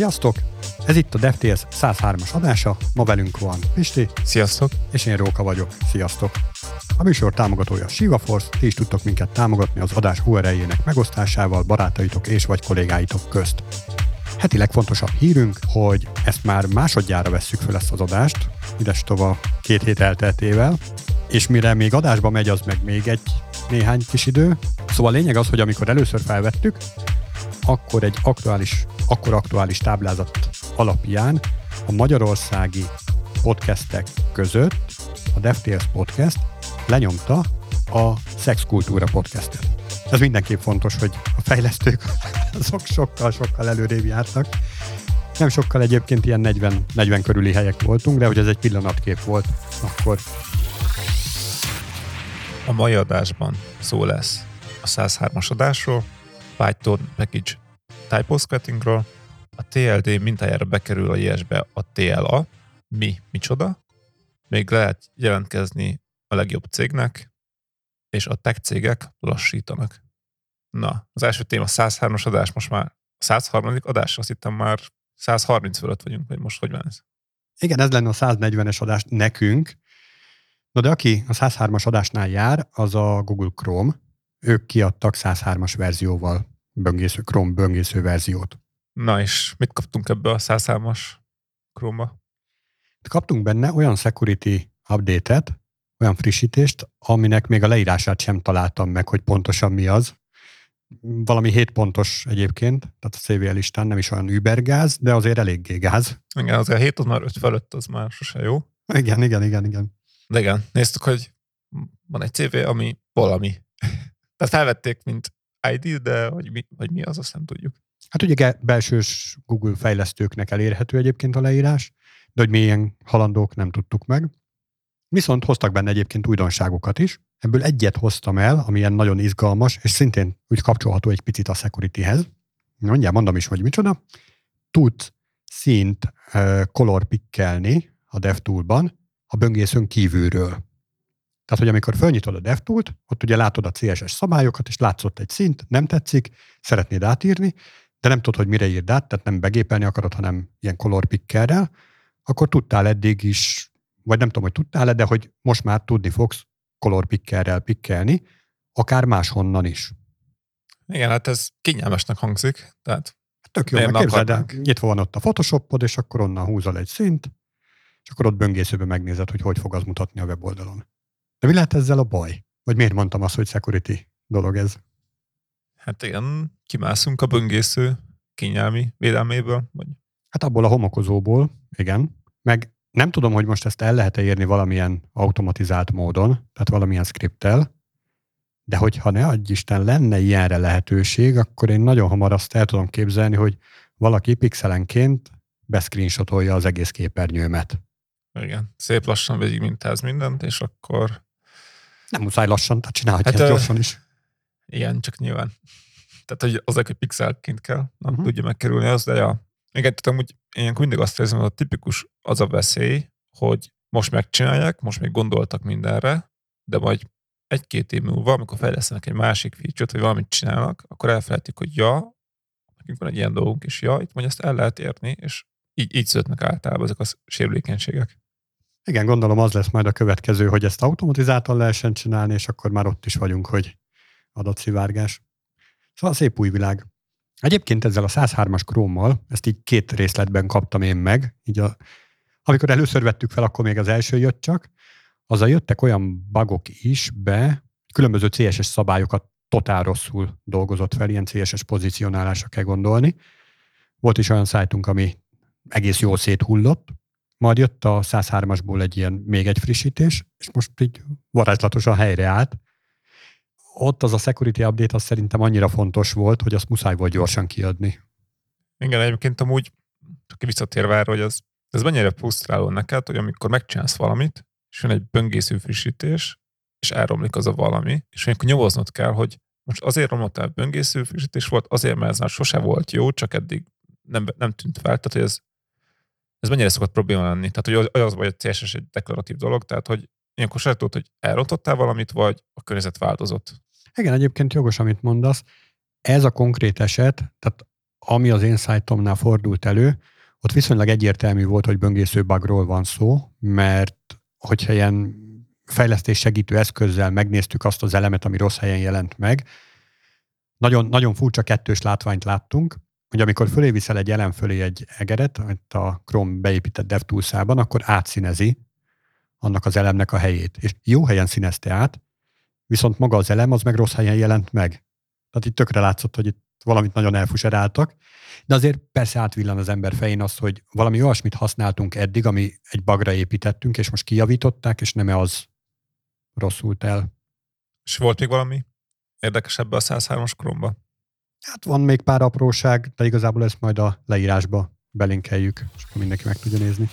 Sziasztok! Ez itt a DevTales 103-as adása, ma velünk van Pisti. Sziasztok! És én Róka vagyok. Sziasztok! A műsor támogatója Shiva Force, ti is tudtok minket támogatni az adás URL-jének megosztásával barátaitok és vagy kollégáitok közt. Heti legfontosabb hírünk, hogy ezt már másodjára vesszük fel ezt az adást, ides tova két hét elteltével, és mire még adásba megy, az meg még egy néhány kis idő. Szóval a lényeg az, hogy amikor először felvettük, akkor egy aktuális, akkor aktuális táblázat alapján a magyarországi podcastek között a DevTales Podcast lenyomta a Szexkultúra podcastet. Ez mindenképp fontos, hogy a fejlesztők azok sokkal-sokkal előrébb jártak. Nem sokkal egyébként ilyen 40, 40 körüli helyek voltunk, de hogy ez egy pillanatkép volt, akkor a mai adásban szó lesz a 103-as adásról, Python package typoscrattingról, a TLD mintájára bekerül a JS-be a TLA, mi, micsoda, még lehet jelentkezni a legjobb cégnek, és a tech cégek lassítanak. Na, az első téma 103-as adás, most már 103. adás, azt hittem már 130 fölött vagyunk, vagy most hogy van ez? Igen, ez lenne a 140-es adás nekünk, Na de aki a 103-as adásnál jár, az a Google Chrome. Ők kiadtak 103-as verzióval böngésző, Chrome böngésző verziót. Na és mit kaptunk ebből a 103-as Chrome-ba? Kaptunk benne olyan security update-et, olyan frissítést, aminek még a leírását sem találtam meg, hogy pontosan mi az. Valami 7 pontos egyébként, tehát a CVL listán nem is olyan übergáz, de azért eléggé gáz. Igen, azért 7 az már 5 fölött, az már sose jó. Igen, igen, igen, igen. De igen, néztük, hogy van egy CV, ami valami. Tehát felvették, mint ID, de hogy mi, hogy mi az, azt nem tudjuk. Hát ugye belsős Google fejlesztőknek elérhető egyébként a leírás, de hogy milyen halandók nem tudtuk meg. Viszont hoztak benne egyébként újdonságokat is. Ebből egyet hoztam el, ami ilyen nagyon izgalmas, és szintén úgy kapcsolható egy picit a securityhez. Mondjál, mondom is, hogy micsoda. Tud szint uh, color pickelni a DevTool-ban, a böngészőn kívülről. Tehát, hogy amikor fölnyitod a DevToolt, ott ugye látod a CSS szabályokat, és látszott egy szint, nem tetszik, szeretnéd átírni, de nem tudod, hogy mire írd át, tehát nem begépelni akarod, hanem ilyen color pickerrel, akkor tudtál eddig is, vagy nem tudom, hogy tudtál-e, de hogy most már tudni fogsz color pickerrel pikkelni, akár máshonnan is. Igen, hát ez kényelmesnek hangzik. Tehát Tök jó, meg képzeld, de nyitva van ott a Photoshopod, és akkor onnan húzol egy szint, és akkor ott böngészőben megnézed, hogy hogy fog az mutatni a weboldalon. De mi lehet ezzel a baj? Vagy miért mondtam azt, hogy security dolog ez? Hát igen, kimászunk a böngésző kényelmi védelméből. Vagy... Hát abból a homokozóból, igen. Meg nem tudom, hogy most ezt el lehet-e érni valamilyen automatizált módon, tehát valamilyen skripttel, de hogyha ne adj Isten lenne ilyenre lehetőség, akkor én nagyon hamar azt el tudom képzelni, hogy valaki pixelenként beszcreenshotolja az egész képernyőmet. Igen, szép lassan végig mintáz mindent, és akkor... Nem muszáj lassan, tehát csinálhatja hát, gyorsan is. Igen, csak nyilván. Tehát, hogy az egy pixelként kell, nem uh-huh. tudja megkerülni az, de ja. Igen, tehát amúgy én mindig azt érzem, hogy a tipikus az a veszély, hogy most megcsinálják, most még gondoltak mindenre, de majd egy-két év múlva, amikor fejlesztenek egy másik feature-t, vagy valamit csinálnak, akkor elfelejtik, hogy ja, nekünk van egy ilyen dolgunk, és ja, itt majd ezt el lehet érni, és így, így születnek általában ezek a sérülékenységek. Igen, gondolom az lesz majd a következő, hogy ezt automatizáltan lehessen csinálni, és akkor már ott is vagyunk, hogy adatszivárgás. Szóval szép új világ. Egyébként ezzel a 103-as krómmal, ezt így két részletben kaptam én meg, így a, amikor először vettük fel, akkor még az első jött csak, azzal jöttek olyan bugok is be, különböző CSS szabályokat totál rosszul dolgozott fel, ilyen CSS pozícionálásra kell gondolni. Volt is olyan szájtunk, ami egész jól széthullott, majd jött a 103-asból egy ilyen, még egy frissítés, és most így varázslatosan helyreállt. Ott az a security update az szerintem annyira fontos volt, hogy azt muszáj volt gyorsan kiadni. Igen, egyébként amúgy csak visszatérve erre, hogy az, ez mennyire frusztráló neked, hogy amikor megcsinálsz valamit, és jön egy böngésző frissítés, és elromlik az a valami, és amikor nyomoznod kell, hogy most azért romlott el böngésző frissítés volt, azért, mert ez már sose volt jó, csak eddig nem, nem tűnt fel, tehát hogy ez ez mennyire szokott probléma lenni? Tehát, hogy az vagy a CSS egy deklaratív dolog, tehát, hogy ilyenkor se tudod, hogy elrontottál valamit, vagy a környezet változott. Igen, egyébként jogos, amit mondasz. Ez a konkrét eset, tehát ami az én szájtomnál fordult elő, ott viszonylag egyértelmű volt, hogy böngésző bugról van szó, mert hogyha ilyen fejlesztés segítő eszközzel megnéztük azt az elemet, ami rossz helyen jelent meg, nagyon, nagyon furcsa kettős látványt láttunk, hogy amikor fölé viszel egy elem fölé egy egeret, amit a Chrome beépített DevTools-ában, akkor átszínezi annak az elemnek a helyét. És jó helyen színezte át, viszont maga az elem az meg rossz helyen jelent meg. Tehát itt tökre látszott, hogy itt valamit nagyon elfuseráltak, de azért persze átvillan az ember fején az, hogy valami olyasmit használtunk eddig, ami egy bagra építettünk, és most kijavították, és nem az rosszult el. És volt még valami érdekesebb a 103-as Chrome-ba? Hát van még pár apróság, de igazából ezt majd a leírásba belinkeljük, és akkor mindenki meg tudja nézni.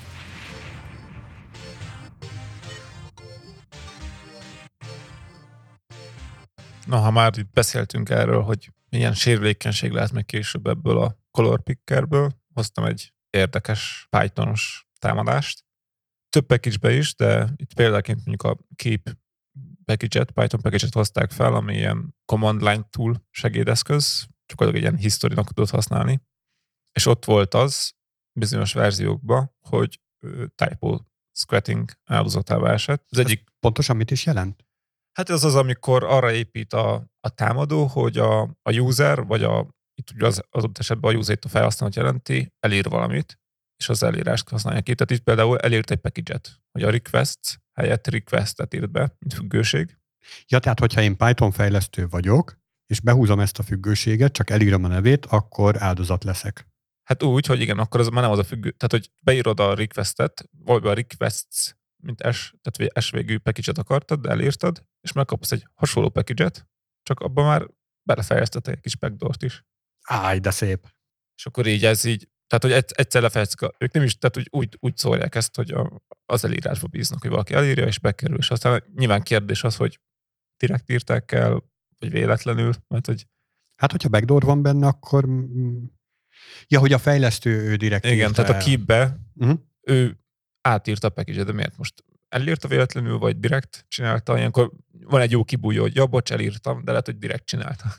Na, ha már itt beszéltünk erről, hogy milyen sérülékenység lehet meg később ebből a color pickerből, hoztam egy érdekes Pythonos támadást. Több package is, de itt példaként mondjuk a Keep package-et, Python package-et hozták fel, ami ilyen command line tool segédeszköz, csak egy ilyen historinak tudod használni. És ott volt az bizonyos verziókban, hogy typo squatting áldozatává esett. Az Ez egyik pontosan mit is jelent? Hát ez az, amikor arra épít a, a támadó, hogy a, a user, vagy a, itt ugye az, az esetben a user a felhasználót jelenti, elír valamit, és az elírást használja ki. Tehát itt például elírt egy package-et, hogy a requests helyett request-et írt be, mint függőség. Ja, tehát hogyha én Python fejlesztő vagyok, és behúzom ezt a függőséget, csak elírom a nevét, akkor áldozat leszek. Hát úgy, hogy igen, akkor az már nem az a függő, tehát hogy beírod a requestet, vagy a requests, mint S, tehát S végű package-et akartad, de elírtad, és megkapsz egy hasonló package-et, csak abban már belefejeztetek egy kis backdoor is. Áj, de szép. És akkor így ez így, tehát hogy egyszer lefejeztek, ők nem is, tehát hogy úgy, úgy szólják ezt, hogy a, az elírásba bíznak, hogy valaki elírja, és bekerül, és aztán nyilván kérdés az, hogy direkt írták el, vagy véletlenül, mert hogy... Hát, hogyha backdoor van benne, akkor... Ja, hogy a fejlesztő ő direkt Igen, tehát el. a keep-be uh-huh. ő átírta a package de miért most elírta véletlenül, vagy direkt csinálta, ilyenkor van egy jó kibújó, hogy ja, bocs, elírtam, de lehet, hogy direkt csinálta.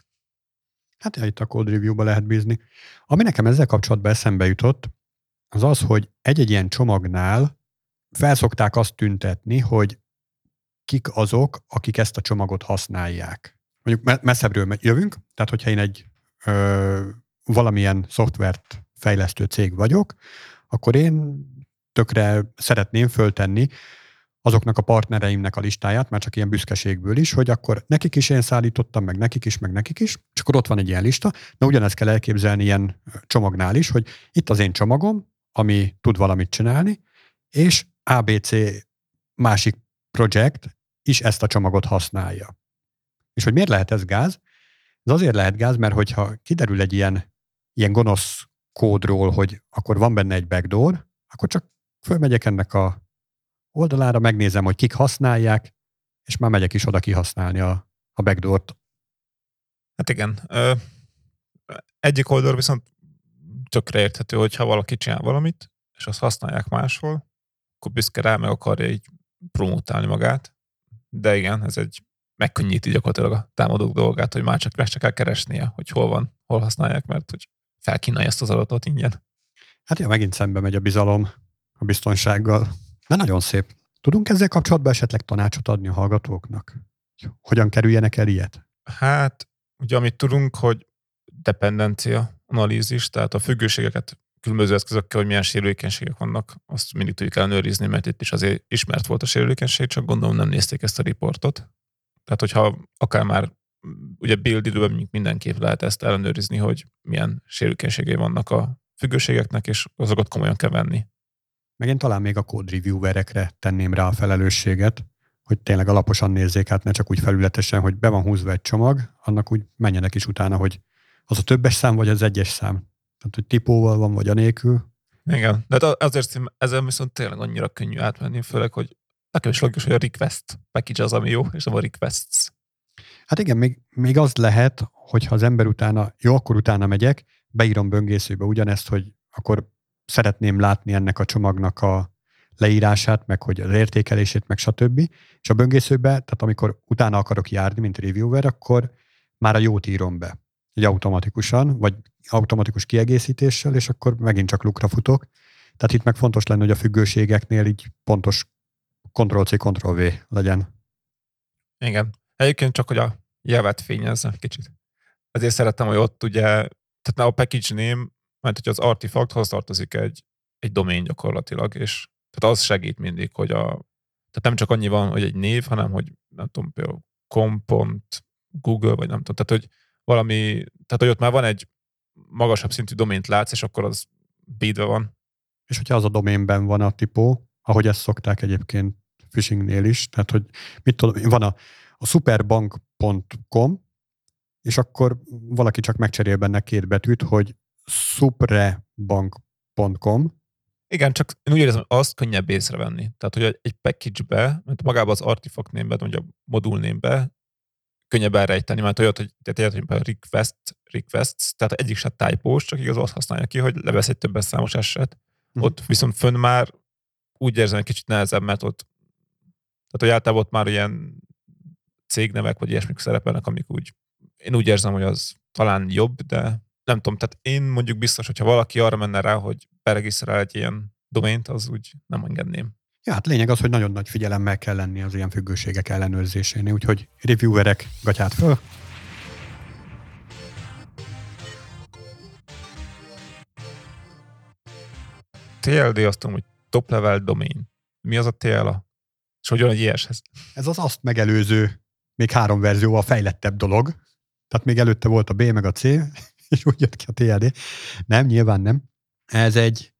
Hát ja, itt a code review-ba lehet bízni. Ami nekem ezzel kapcsolatban eszembe jutott, az az, hogy egy-egy ilyen csomagnál felszokták azt tüntetni, hogy kik azok, akik ezt a csomagot használják. Mondjuk messzebbről jövünk, tehát hogyha én egy ö, valamilyen szoftvert fejlesztő cég vagyok, akkor én tökre szeretném föltenni azoknak a partnereimnek a listáját, már csak ilyen büszkeségből is, hogy akkor nekik is én szállítottam, meg nekik is, meg nekik is, és akkor ott van egy ilyen lista. Na ugyanezt kell elképzelni ilyen csomagnál is, hogy itt az én csomagom, ami tud valamit csinálni, és ABC másik projekt is ezt a csomagot használja. És hogy miért lehet ez gáz? Ez azért lehet gáz, mert hogyha kiderül egy ilyen, ilyen gonosz kódról, hogy akkor van benne egy backdoor, akkor csak fölmegyek ennek a oldalára, megnézem, hogy kik használják, és már megyek is oda kihasználni a, a backdoor-t. Hát igen. Ö, egyik oldal viszont tökre érthető, hogyha valaki csinál valamit, és azt használják máshol, akkor büszke rá meg akarja így promotálni magát. De igen, ez egy megkönnyíti gyakorlatilag a támadók dolgát, hogy már csak meg csak kell keresnie, hogy hol van, hol használják, mert hogy felkínálja ezt az adatot ingyen. Hát ja, megint szembe megy a bizalom a biztonsággal. De nagyon szép. Tudunk ezzel kapcsolatban esetleg tanácsot adni a hallgatóknak? Hogyan kerüljenek el ilyet? Hát, ugye amit tudunk, hogy dependencia analízis, tehát a függőségeket különböző eszközökkel, hogy milyen sérülékenységek vannak, azt mindig tudjuk ellenőrizni, mert itt is azért ismert volt a sérülékenység, csak gondolom nem nézték ezt a riportot. Tehát, hogyha akár már ugye build időben mindenképp lehet ezt ellenőrizni, hogy milyen sérülékenységei vannak a függőségeknek, és azokat komolyan kell venni. Meg én talán még a code reviewerekre tenném rá a felelősséget, hogy tényleg alaposan nézzék át, ne csak úgy felületesen, hogy be van húzva egy csomag, annak úgy menjenek is utána, hogy az a többes szám, vagy az egyes szám. Tehát, hogy tipóval van, vagy anélkül. Igen, de hát azért ezzel viszont tényleg annyira könnyű átmenni, főleg, hogy nekem is logikus, hogy a request package az, ami jó, és nem a requests. Hát igen, még, még az lehet, hogyha az ember utána, jó, akkor utána megyek, beírom böngészőbe ugyanezt, hogy akkor szeretném látni ennek a csomagnak a leírását, meg hogy az értékelését, meg stb. És a böngészőbe, tehát amikor utána akarok járni, mint reviewer, akkor már a jót írom be. Egy automatikusan, vagy automatikus kiegészítéssel, és akkor megint csak lukra futok. Tehát itt meg fontos lenne, hogy a függőségeknél így pontos Ctrl-C, Ctrl-V legyen. Igen. Egyébként csak, hogy a javet fényezze kicsit. Ezért szeretem, hogy ott ugye, tehát a package name, mert hogy az artifakthoz tartozik egy, egy domain gyakorlatilag, és tehát az segít mindig, hogy a, tehát nem csak annyi van, hogy egy név, hanem hogy nem tudom, például com.google, vagy nem tudom, tehát hogy valami, tehát hogy ott már van egy magasabb szintű domént látsz, és akkor az bídve van. És hogyha az a doménben van a tipó, ahogy ezt szokták egyébként phishingnél is, tehát hogy mit tudom, van a, a superbank.com, és akkor valaki csak megcserél benne két betűt, hogy suprebank.com. Igen, csak én úgy érzem, azt könnyebb észrevenni. Tehát, hogy egy package-be, mert magában az artifact némbe, vagy a modul némbe könnyebb elrejteni, mert olyat, hogy, tehát hogy request, requests, tehát egyik se typos, csak igaz azt használja ki, hogy levesz egy többes számos eset. Mm. Ott viszont fönn már úgy érzem egy kicsit nehezebb, mert ott tehát, hogy általában ott már ilyen cégnevek, vagy ilyesmik szerepelnek, amik úgy, én úgy érzem, hogy az talán jobb, de nem tudom, tehát én mondjuk biztos, hogyha valaki arra menne rá, hogy beregisztrál egy ilyen domént, az úgy nem engedném. Ja, hát lényeg az, hogy nagyon nagy figyelemmel kell lenni az ilyen függőségek ellenőrzésénél, úgyhogy reviewerek gatyát föl. TLD azt tudom, hogy top level domain. Mi az a TLA? És hogy egy ilyeshez? Ez az azt megelőző, még három verzióval fejlettebb dolog. Tehát még előtte volt a B meg a C, és úgy jött ki a TLD. Nem, nyilván nem. Ez egy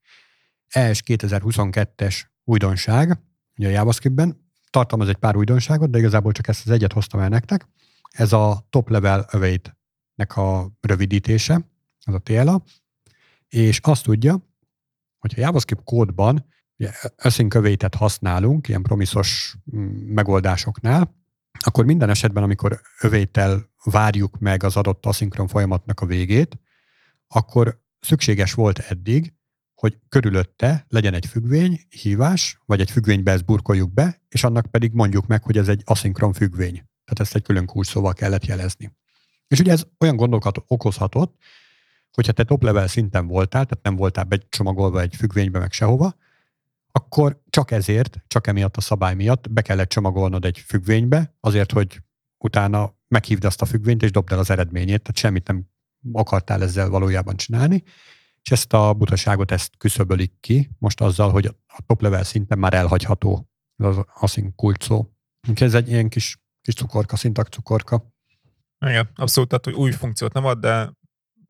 ES 2022-es újdonság, ugye a JavaScriptben. Tartalmaz egy pár újdonságot, de igazából csak ezt az egyet hoztam el nektek. Ez a Top Level Await-nek a rövidítése, az a TLA, és azt tudja, hogy a JavaScript kódban async await használunk, ilyen promiszos mm, megoldásoknál, akkor minden esetben, amikor övétel várjuk meg az adott aszinkron folyamatnak a végét, akkor szükséges volt eddig, hogy körülötte legyen egy függvény, hívás, vagy egy függvénybe ezt burkoljuk be, és annak pedig mondjuk meg, hogy ez egy aszinkron függvény. Tehát ezt egy külön kulcs szóval kellett jelezni. És ugye ez olyan gondolkat okozhatott, hogyha te top level szinten voltál, tehát nem voltál becsomagolva egy függvénybe meg sehova, akkor csak ezért, csak emiatt a szabály miatt be kellett csomagolnod egy függvénybe, azért, hogy utána meghívd azt a függvényt, és dobd el az eredményét, tehát semmit nem akartál ezzel valójában csinálni, és ezt a butaságot ezt küszöbölik ki, most azzal, hogy a top level szinten már elhagyható az async kult szó. Úgyhogy ez egy ilyen kis, kis cukorka, szintak cukorka. Igen, abszolút, tehát hogy új funkciót nem ad, de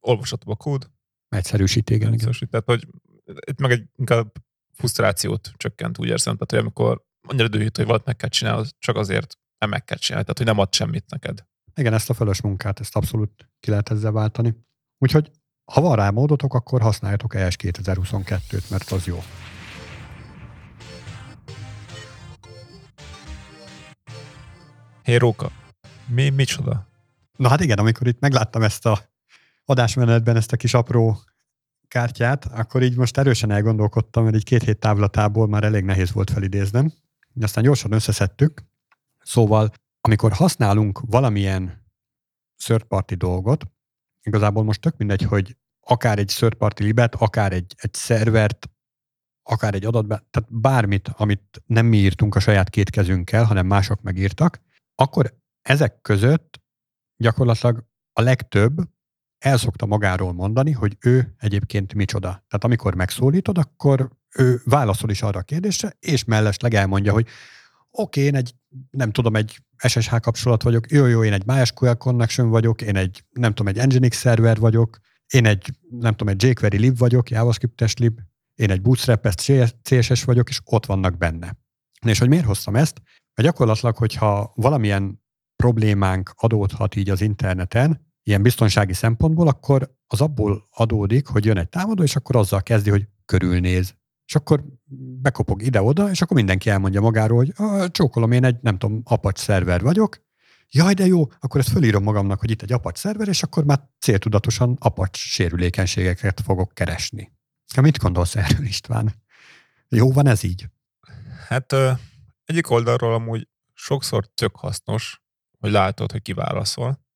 olvasható a kód. Egyszerűsít, igen. Egyszerűsít, tehát hogy itt meg egy inkább frusztrációt csökkent, úgy érzem, tehát hogy amikor annyira dühít, hogy valamit meg kell csinálni, csak azért nem meg kell csinálni, tehát hogy nem ad semmit neked. Igen, ezt a fölös munkát, ezt abszolút ki lehet ezzel váltani. Úgyhogy ha van rá módotok, akkor használjatok ES 2022-t, mert az jó. Hé, Róka, mi, micsoda? Na hát igen, amikor itt megláttam ezt a adásmenetben ezt a kis apró kártyát, akkor így most erősen elgondolkodtam, mert egy két hét távlatából már elég nehéz volt felidéznem. Aztán gyorsan összeszedtük. Szóval, amikor használunk valamilyen third party dolgot, igazából most tök mindegy, hogy akár egy third party libet, akár egy, egy szervert, akár egy adatbe, tehát bármit, amit nem mi írtunk a saját két kezünkkel, hanem mások megírtak, akkor ezek között gyakorlatilag a legtöbb el szokta magáról mondani, hogy ő egyébként micsoda. Tehát amikor megszólítod, akkor ő válaszol is arra a kérdésre, és mellesleg elmondja, hogy oké, okay, én egy, nem tudom, egy SSH kapcsolat vagyok, jó, jó, én egy MySQL connection vagyok, én egy, nem tudom, egy Nginx szerver vagyok, én egy, nem tudom, egy jQuery lib vagyok, JavaScript-es lib, én egy bootstrap CSS vagyok, és ott vannak benne. És hogy miért hoztam ezt? Mert gyakorlatilag, hogyha valamilyen problémánk adódhat így az interneten, ilyen biztonsági szempontból, akkor az abból adódik, hogy jön egy támadó, és akkor azzal kezdi, hogy körülnéz. És akkor bekopog ide-oda, és akkor mindenki elmondja magáról, hogy csókolom, én egy, nem tudom, apacs szerver vagyok, jaj, de jó, akkor ezt fölírom magamnak, hogy itt egy apacs szerver, és akkor már céltudatosan apacs sérülékenységeket fogok keresni. Mit gondolsz erről, István? Jó van ez így? Hát egyik oldalról amúgy sokszor tök hasznos, hogy látod, hogy kiválaszol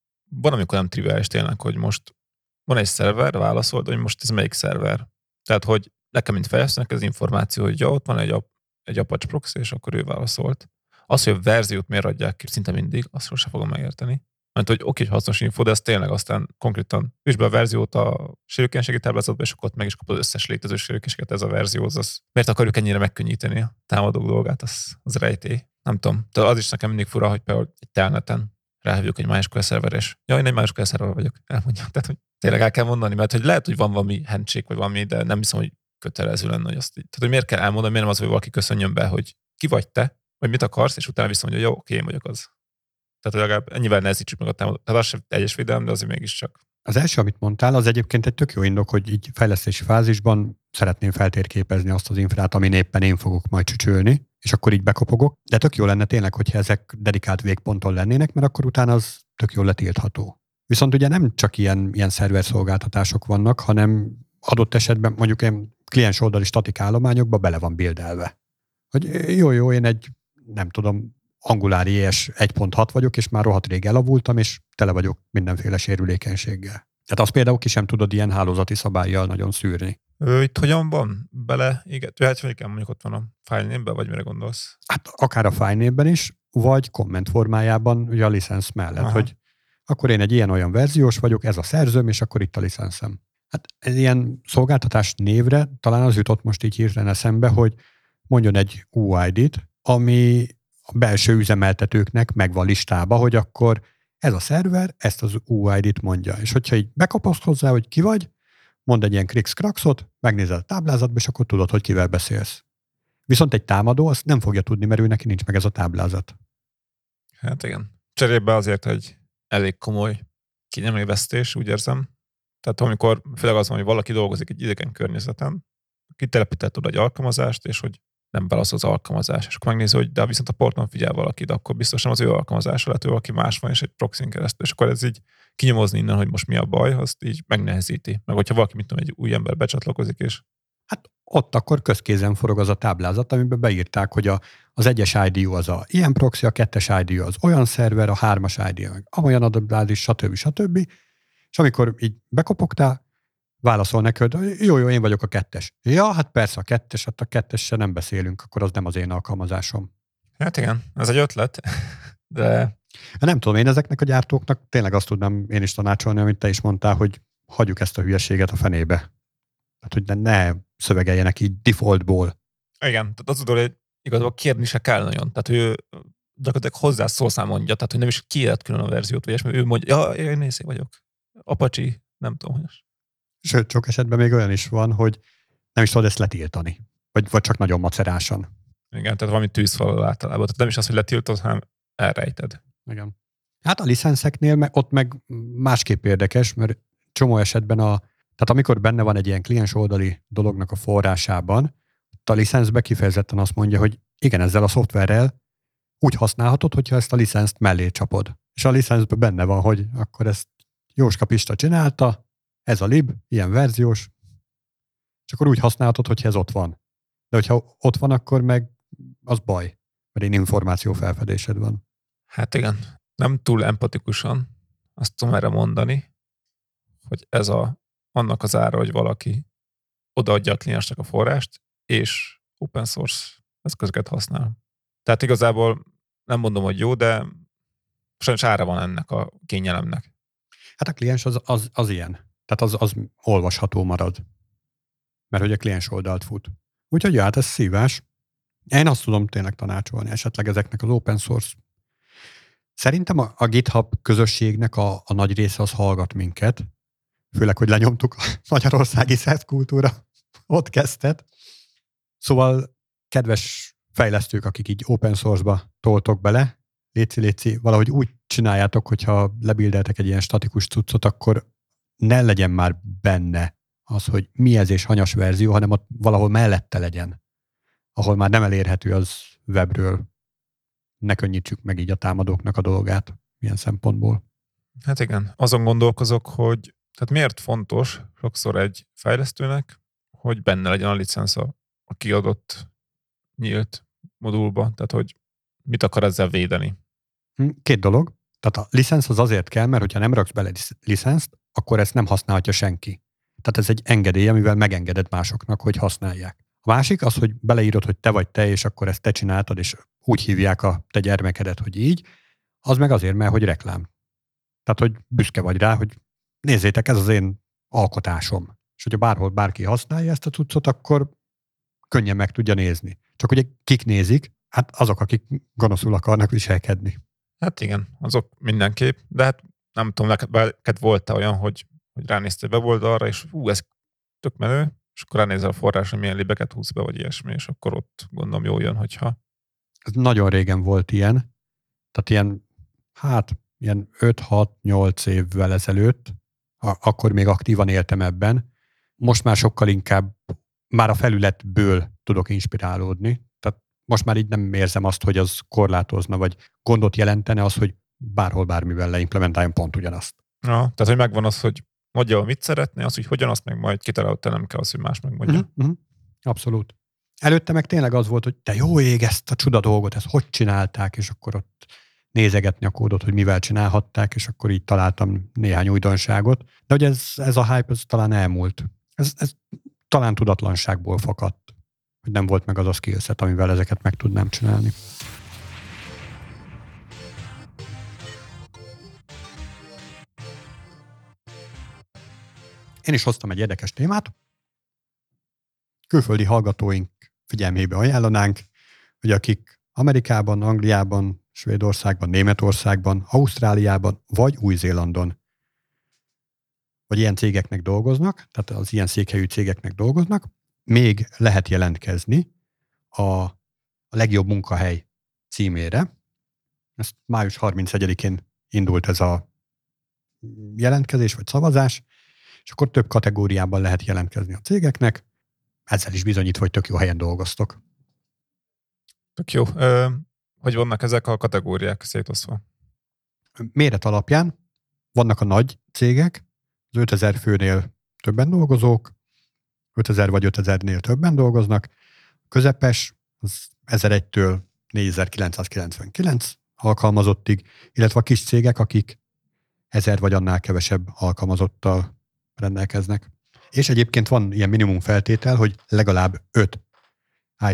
van, amikor nem triviális tényleg, hogy most van egy szerver, válaszold, hogy most ez melyik szerver. Tehát, hogy nekem, mint fejlesztőnek ez információ, hogy ja, ott van egy, egy Apache proxy, és akkor ő válaszolt. Az, hogy a verziót miért adják ki szinte mindig, azt sosem fogom megérteni. Mert hogy oké, hogy hasznos info, de ez tényleg aztán konkrétan üsd be a verziót a sérülékenységi táblázatba, és akkor ott meg is kapod összes létező sérülékenységet ez a verzió. Az, miért akarjuk ennyire megkönnyíteni a támadók dolgát, az, az rejtély. Nem tudom. De az is nekem mindig fura, hogy például egy telneten ráhívjuk egy MySQL szerver, és jaj, én egy MySQL szerver vagyok, elmondja. Tehát, hogy tényleg el kell mondani, mert hogy lehet, hogy van valami handshake, vagy valami, de nem hiszem, hogy kötelező lenne, hogy azt így. Tehát, hogy miért kell elmondani, miért nem az, hogy valaki köszönjön be, hogy ki vagy te, vagy mit akarsz, és utána viszont mondja, jó, oké, én vagyok az. Tehát, hogy legalább ennyivel nehezítsük meg a támadást. Tehát az sem egyes védelem, de azért mégiscsak. Az első, amit mondtál, az egyébként egy tök jó indok, hogy így fejlesztési fázisban szeretném feltérképezni azt az infrát, ami éppen én fogok majd csücsülni, és akkor így bekopogok. De tök jó lenne tényleg, hogyha ezek dedikált végponton lennének, mert akkor utána az tök jól letiltható. Viszont ugye nem csak ilyen, ilyen szerver szolgáltatások vannak, hanem adott esetben mondjuk ilyen kliens oldali statik állományokba bele van bildelve. Hogy jó, jó, én egy, nem tudom, Angular ES 1.6 vagyok, és már rohadt rég elavultam, és tele vagyok mindenféle sérülékenységgel. Tehát azt például ki sem tudod ilyen hálózati szabályjal nagyon szűrni. Ő itt hogyan van? Bele, igen, hát hogy igen, mondjuk ott van a fájlnémben, vagy mire gondolsz? Hát akár a fájlnémben is, vagy komment formájában, ugye a licensz mellett, Aha. hogy akkor én egy ilyen-olyan verziós vagyok, ez a szerzőm, és akkor itt a licenszem. Hát ez ilyen szolgáltatás névre talán az jutott most így hirtelen eszembe, hogy mondjon egy UID-t, ami a belső üzemeltetőknek megvan listába, hogy akkor ez a szerver ezt az UID-t mondja. És hogyha így bekapaszd hozzá, hogy ki vagy, mond egy ilyen krix kraxot, megnézed a táblázatba, és akkor tudod, hogy kivel beszélsz. Viszont egy támadó azt nem fogja tudni, mert ő neki nincs meg ez a táblázat. Hát igen. Cserébe azért egy elég komoly kényelmévesztés, úgy érzem. Tehát amikor főleg az van, hogy valaki dolgozik egy idegen környezeten, kitelepített egy alkalmazást, és hogy nem válaszol az alkalmazás, és akkor megnézi, hogy de viszont a porton figyel valaki, de akkor biztos nem az ő alkalmazása lehet, ő valaki más van, és egy proxin keresztül, és akkor ez így kinyomozni innen, hogy most mi a baj, azt így megnehezíti. Meg hogyha valaki, mint tudom, egy új ember becsatlakozik, és Hát ott akkor közkézen forog az a táblázat, amiben beírták, hogy a, az egyes ID az a ilyen proxy, a kettes ID az olyan szerver, a hármas ID meg amolyan adatbázis, stb. stb. És amikor így bekopogtál, válaszol neked, jó, jó, én vagyok a kettes. Ja, hát persze a kettes, hát a kettessel nem beszélünk, akkor az nem az én alkalmazásom. Hát igen, ez egy ötlet, de... Nem tudom, én ezeknek a gyártóknak tényleg azt tudnám én is tanácsolni, amit te is mondtál, hogy hagyjuk ezt a hülyeséget a fenébe. Tehát, hogy ne, ne szövegeljenek így defaultból. Igen, tehát az tudod, hogy igazából kérni se kell nagyon. Tehát ő gyakorlatilag hozzászólszám mondja, tehát hogy nem is kiélet külön a verziót, vagy ő mondja, ja, én nézé vagyok. Apache, nem tudom, hogy Sőt, sok esetben még olyan is van, hogy nem is tudod ezt letiltani. Vagy, vagy csak nagyon macerásan. Igen, tehát valami tűzfalal általában. Tehát nem is az, hogy letiltod, hanem elrejted. Igen. Hát a licenszeknél meg, ott meg másképp érdekes, mert csomó esetben a, tehát amikor benne van egy ilyen kliens oldali dolognak a forrásában, a licenszbe kifejezetten azt mondja, hogy igen, ezzel a szoftverrel úgy használhatod, hogyha ezt a licenszt mellé csapod. És a licenszben benne van, hogy akkor ezt Jóska Pista csinálta, ez a lib, ilyen verziós, és akkor úgy használhatod, hogyha ez ott van. De hogyha ott van, akkor meg az baj, mert én információ felfedésed van. Hát igen, nem túl empatikusan azt tudom erre mondani, hogy ez a, annak az ára, hogy valaki odaadja a kliensnek a forrást, és open source eszközöket használ. Tehát igazából nem mondom, hogy jó, de sajnos ára van ennek a kényelemnek. Hát a kliens az, az, az ilyen. Tehát az, az olvasható marad. Mert hogy a kliens oldalt fut. Úgyhogy hát ez szívás. Én azt tudom tényleg tanácsolni esetleg ezeknek az open source. Szerintem a, a GitHub közösségnek a, a nagy része az hallgat minket, főleg, hogy lenyomtuk a Magyarországi Szert Kultúra podcastet. Szóval kedves fejlesztők, akik így open source-ba toltok bele, léci, léci, valahogy úgy csináljátok, hogyha lebildeltek egy ilyen statikus cuccot, akkor ne legyen már benne az, hogy mi ez és hanyas verzió, hanem ott valahol mellette legyen, ahol már nem elérhető az webről. Ne könnyítsük meg így a támadóknak a dolgát ilyen szempontból. Hát igen, azon gondolkozok, hogy tehát miért fontos sokszor egy fejlesztőnek, hogy benne legyen a licensz a kiadott nyílt modulba, tehát hogy mit akar ezzel védeni? Hm, két dolog. Tehát a licensz az azért kell, mert hogyha nem raksz bele licenszt, akkor ezt nem használhatja senki. Tehát ez egy engedély, amivel megengeded másoknak, hogy használják. A másik az, hogy beleírod, hogy te vagy te, és akkor ezt te csináltad, és úgy hívják a te gyermekedet, hogy így, az meg azért, mert hogy reklám. Tehát, hogy büszke vagy rá, hogy nézzétek, ez az én alkotásom. És hogyha bárhol bárki használja ezt a cuccot, akkor könnyen meg tudja nézni. Csak ugye kik nézik? Hát azok, akik gonoszul akarnak viselkedni. Hát igen, azok mindenképp, de hát nem tudom, neked, volt -e olyan, hogy, hogy ránéztél weboldalra, és hú, ez tök menő, és akkor ránézel a forráson, milyen libeket húz be, vagy ilyesmi, és akkor ott gondolom jól jön, hogyha... Ez nagyon régen volt ilyen, tehát ilyen, hát ilyen 5-6-8 évvel ezelőtt, akkor még aktívan éltem ebben. Most már sokkal inkább már a felületből tudok inspirálódni. Tehát most már így nem érzem azt, hogy az korlátozna, vagy gondot jelentene az, hogy bárhol bármivel leimplementáljon pont ugyanazt. Ja, tehát, hogy megvan az, hogy mondja, mit szeretné, az, hogy hogyan azt meg majd kitalálod, nem kell az, hogy más megmondja. Uh-huh, uh-huh. Abszolút. Előtte meg tényleg az volt, hogy te jó ég ezt a csuda dolgot, ezt hogy csinálták, és akkor ott nézegetni a kódot, hogy mivel csinálhatták, és akkor így találtam néhány újdonságot. De hogy ez, ez a hype, ez talán elmúlt. Ez, ez talán tudatlanságból fakadt, hogy nem volt meg az a skillset, amivel ezeket meg tudnám csinálni. Én is hoztam egy érdekes témát. Külföldi hallgatóink figyelmébe ajánlanánk, hogy akik Amerikában, Angliában, Svédországban, Németországban, Ausztráliában vagy Új-Zélandon vagy ilyen cégeknek dolgoznak, tehát az ilyen székhelyű cégeknek dolgoznak, még lehet jelentkezni a, a legjobb munkahely címére. Ezt május 31-én indult ez a jelentkezés vagy szavazás, és akkor több kategóriában lehet jelentkezni a cégeknek, ezzel is bizonyít, hogy tök jó helyen dolgoztok. Tök jó. Ö, hogy vannak ezek a kategóriák szétosztva? Méret alapján vannak a nagy cégek, az 5000 főnél többen dolgozók, 5000 vagy 5000-nél többen dolgoznak, közepes az 1001-től 4999 alkalmazottig, illetve a kis cégek, akik 1000 vagy annál kevesebb alkalmazottal rendelkeznek. És egyébként van ilyen minimum feltétel, hogy legalább 5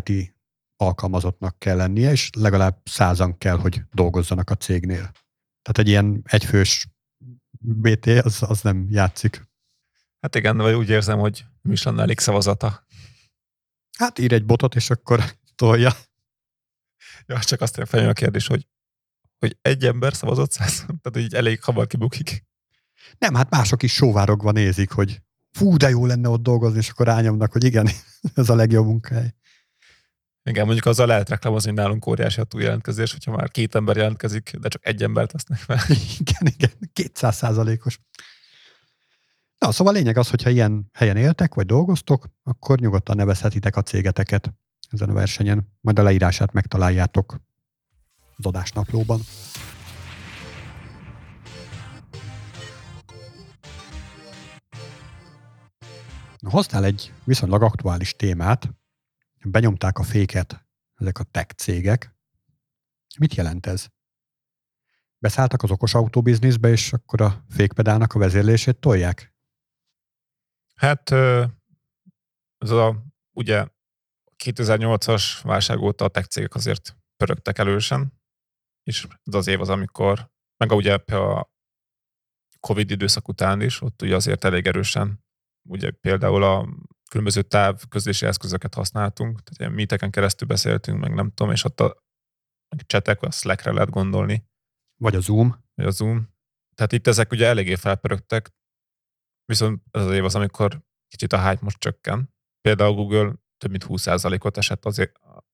IT alkalmazottnak kell lennie, és legalább százan kell, hogy dolgozzanak a cégnél. Tehát egy ilyen egyfős BT az, az nem játszik. Hát igen, vagy úgy érzem, hogy mi is lenne elég szavazata. Hát ír egy botot, és akkor tolja. Ja, csak azt feljön a kérdés, hogy, hogy egy ember szavazott száz, tehát így elég hamar kibukik. Nem, hát mások is sóvárogva nézik, hogy fú, de jó lenne ott dolgozni, és akkor rányomnak, hogy igen, ez a legjobb munkahely. Igen, mondjuk azzal lehet reklámozni, hogy nálunk óriási a túljelentkezés, hogyha már két ember jelentkezik, de csak egy embert tesznek fel. Igen, igen, 200 százalékos. Na, szóval a lényeg az, hogyha ilyen helyen éltek, vagy dolgoztok, akkor nyugodtan nevezhetitek a cégeteket ezen a versenyen. Majd a leírását megtaláljátok az adásnaplóban. Hoztál egy viszonylag aktuális témát, benyomták a féket ezek a tech cégek. Mit jelent ez? Beszálltak az okos autóbizniszbe, és akkor a fékpedálnak a vezérlését tolják? Hát ez a ugye 2008-as válság óta a tech cégek azért pörögtek elősen, és ez az év az, amikor, meg ugye a Covid időszak után is, ott ugye azért elég erősen, ugye például a különböző távközlési eszközöket használtunk, tehát ilyen meeteken keresztül beszéltünk, meg nem tudom, és ott a csetek, a Slackre lehet gondolni. Vagy a Zoom. Vagy a Zoom. Tehát itt ezek ugye eléggé felpörögtek, viszont ez az év az, amikor kicsit a hype most csökken. Például Google több mint 20%-ot esett az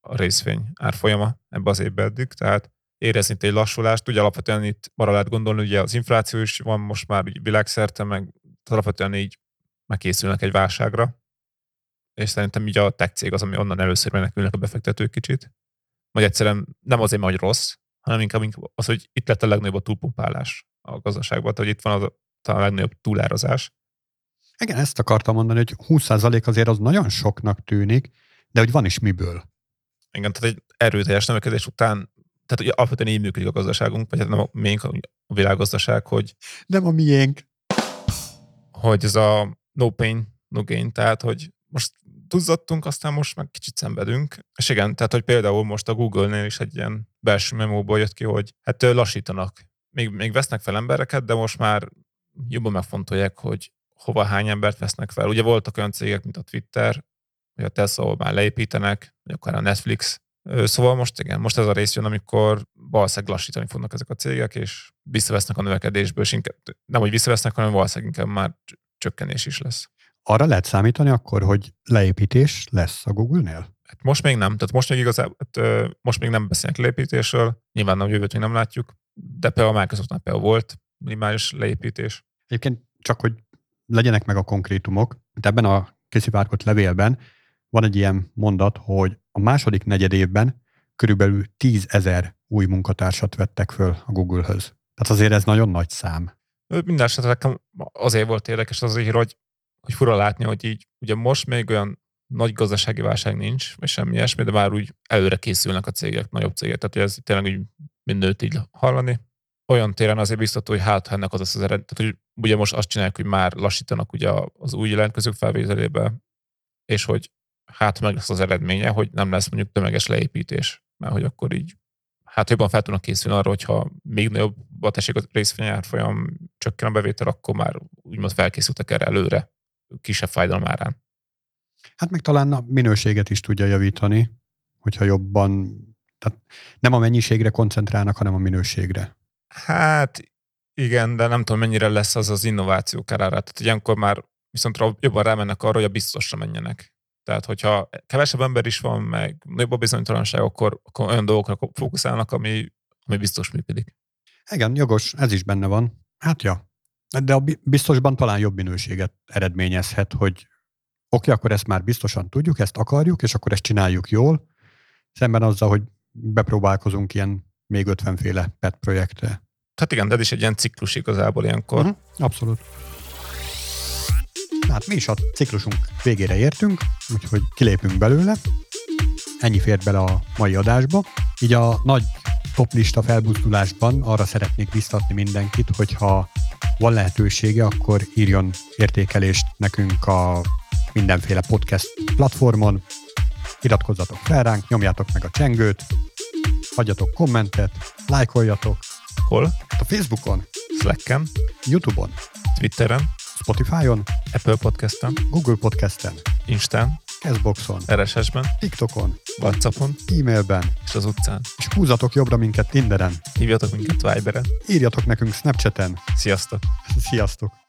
a részvény árfolyama ebbe az évbe eddig, tehát érezni egy lassulást. Ugye alapvetően itt arra lehet gondolni, ugye az infláció is van most már világszerte, meg alapvetően így megkészülnek egy válságra, és szerintem így a tech cég az, ami onnan először menekülnek a befektetők kicsit. Vagy egyszerűen nem azért, mert rossz, hanem inkább az, hogy itt lett a legnagyobb a túlpumpálás a gazdaságban, tehát hogy itt van az a, a legnagyobb túlárazás. Igen, ezt akartam mondani, hogy 20% azért az nagyon soknak tűnik, de hogy van is miből. Igen, tehát egy erőteljes növekedés után, tehát hogy alapvetően így működik a gazdaságunk, vagy hát nem a miénk, a világgazdaság, hogy... Nem a miénk. hogy ez a no pain, no gain, tehát hogy most duzzadtunk, aztán most meg kicsit szenvedünk. És igen, tehát hogy például most a Google-nél is egy ilyen belső memóból jött ki, hogy hát lassítanak. Még, még vesznek fel embereket, de most már jobban megfontolják, hogy hova hány embert vesznek fel. Ugye voltak olyan cégek, mint a Twitter, vagy a Tesla, ahol már leépítenek, vagy akár a Netflix. Szóval most igen, most ez a rész jön, amikor valószínűleg lassítani fognak ezek a cégek, és visszavesznek a növekedésből, és inkább, nem, hogy visszavesznek, hanem valószínűleg inkább már csökkenés is lesz. Arra lehet számítani akkor, hogy leépítés lesz a Google-nél? Hát most még nem, tehát most még igazából, hát, most még nem beszélnek leépítésről, nyilván nem jövőt még nem látjuk, de például a Microsoftnál például volt minimális leépítés. Egyébként csak, hogy legyenek meg a konkrétumok, mint ebben a készivárgott levélben van egy ilyen mondat, hogy a második negyed évben körülbelül 10 ezer új munkatársat vettek föl a Google-höz. Tehát azért ez nagyon nagy szám. Minden esetre nekem azért volt érdekes az hogy, hogy fura látni, hogy így ugye most még olyan nagy gazdasági válság nincs, vagy semmi ilyesmi, de már úgy előre készülnek a cégek, nagyobb cégek. Tehát ez tényleg úgy mindent így hallani. Olyan téren azért biztató, hogy hát, ennek az az ered, tehát hogy ugye most azt csinálják, hogy már lassítanak ugye az új jelentkezők felvételébe, és hogy hát meg lesz az eredménye, hogy nem lesz mondjuk tömeges leépítés, mert hogy akkor így hát jobban fel tudnak készülni arra, hogyha még nagyobb tessék a részvényárfolyam csökken a bevétel, akkor már úgymond felkészültek erre előre, kisebb fájdalom árán. Hát meg talán a minőséget is tudja javítani, hogyha jobban, tehát nem a mennyiségre koncentrálnak, hanem a minőségre. Hát igen, de nem tudom, mennyire lesz az az innováció kárára. Tehát ilyenkor már viszont jobban rámennek arra, hogy a biztosra menjenek. Tehát, hogyha kevesebb ember is van, meg nagyobb a bizonytalanság, akkor, akkor olyan dolgokra fókuszálnak, ami, ami biztos működik. Igen, jogos, ez is benne van. Hát ja. De a biztosban talán jobb minőséget eredményezhet, hogy oké, akkor ezt már biztosan tudjuk, ezt akarjuk, és akkor ezt csináljuk jól, szemben azzal, hogy bepróbálkozunk ilyen még 50 féle PET projektre. Hát igen, de ez is egy ilyen ciklus igazából ilyenkor. Uh-huh, abszolút. Hát mi is a ciklusunk végére értünk, úgyhogy kilépünk belőle. Ennyi fért bele a mai adásba. Így a nagy toplista felbuzdulásban arra szeretnék biztatni mindenkit, hogyha van lehetősége, akkor írjon értékelést nekünk a mindenféle podcast platformon, iratkozzatok fel ránk, nyomjátok meg a csengőt, hagyjatok kommentet, lájkoljatok. Hol? A Facebookon, Slacken, Youtube-on, Twitteren, Spotify-on, Apple Podcast-en, Google Podcast-en, Instán, Castboxon, RSS-ben, TikTokon, Whatsappon, e-mailben, és az utcán. És húzatok jobbra minket Tinderen. Hívjatok minket Viberen. Írjatok nekünk Snapchaten. Sziasztok! Sziasztok!